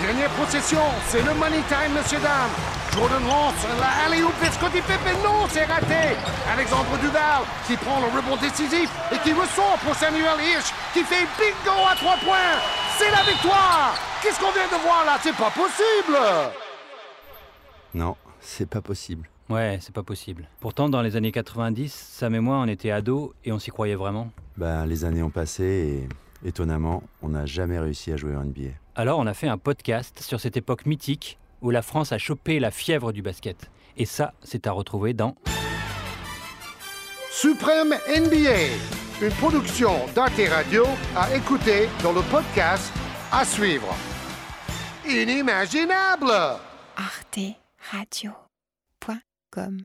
Dernière possession, c'est le money time, monsieur dame. Jordan lance la alley vers Scotty Pepe, non, c'est raté. Alexandre Duval qui prend le rebond décisif et qui ressort pour Samuel Hirsch qui fait bingo à trois points. C'est la victoire. Qu'est-ce qu'on vient de voir là? C'est pas possible. Non, c'est pas possible. Ouais, c'est pas possible. Pourtant, dans les années 90, Sam et moi, on était ados et on s'y croyait vraiment. Ben, les années ont passé et, étonnamment, on n'a jamais réussi à jouer en NBA. Alors, on a fait un podcast sur cette époque mythique où la France a chopé la fièvre du basket. Et ça, c'est à retrouver dans Suprême NBA, une production d'Arte Radio à écouter dans le podcast à suivre. Inimaginable arteradio.com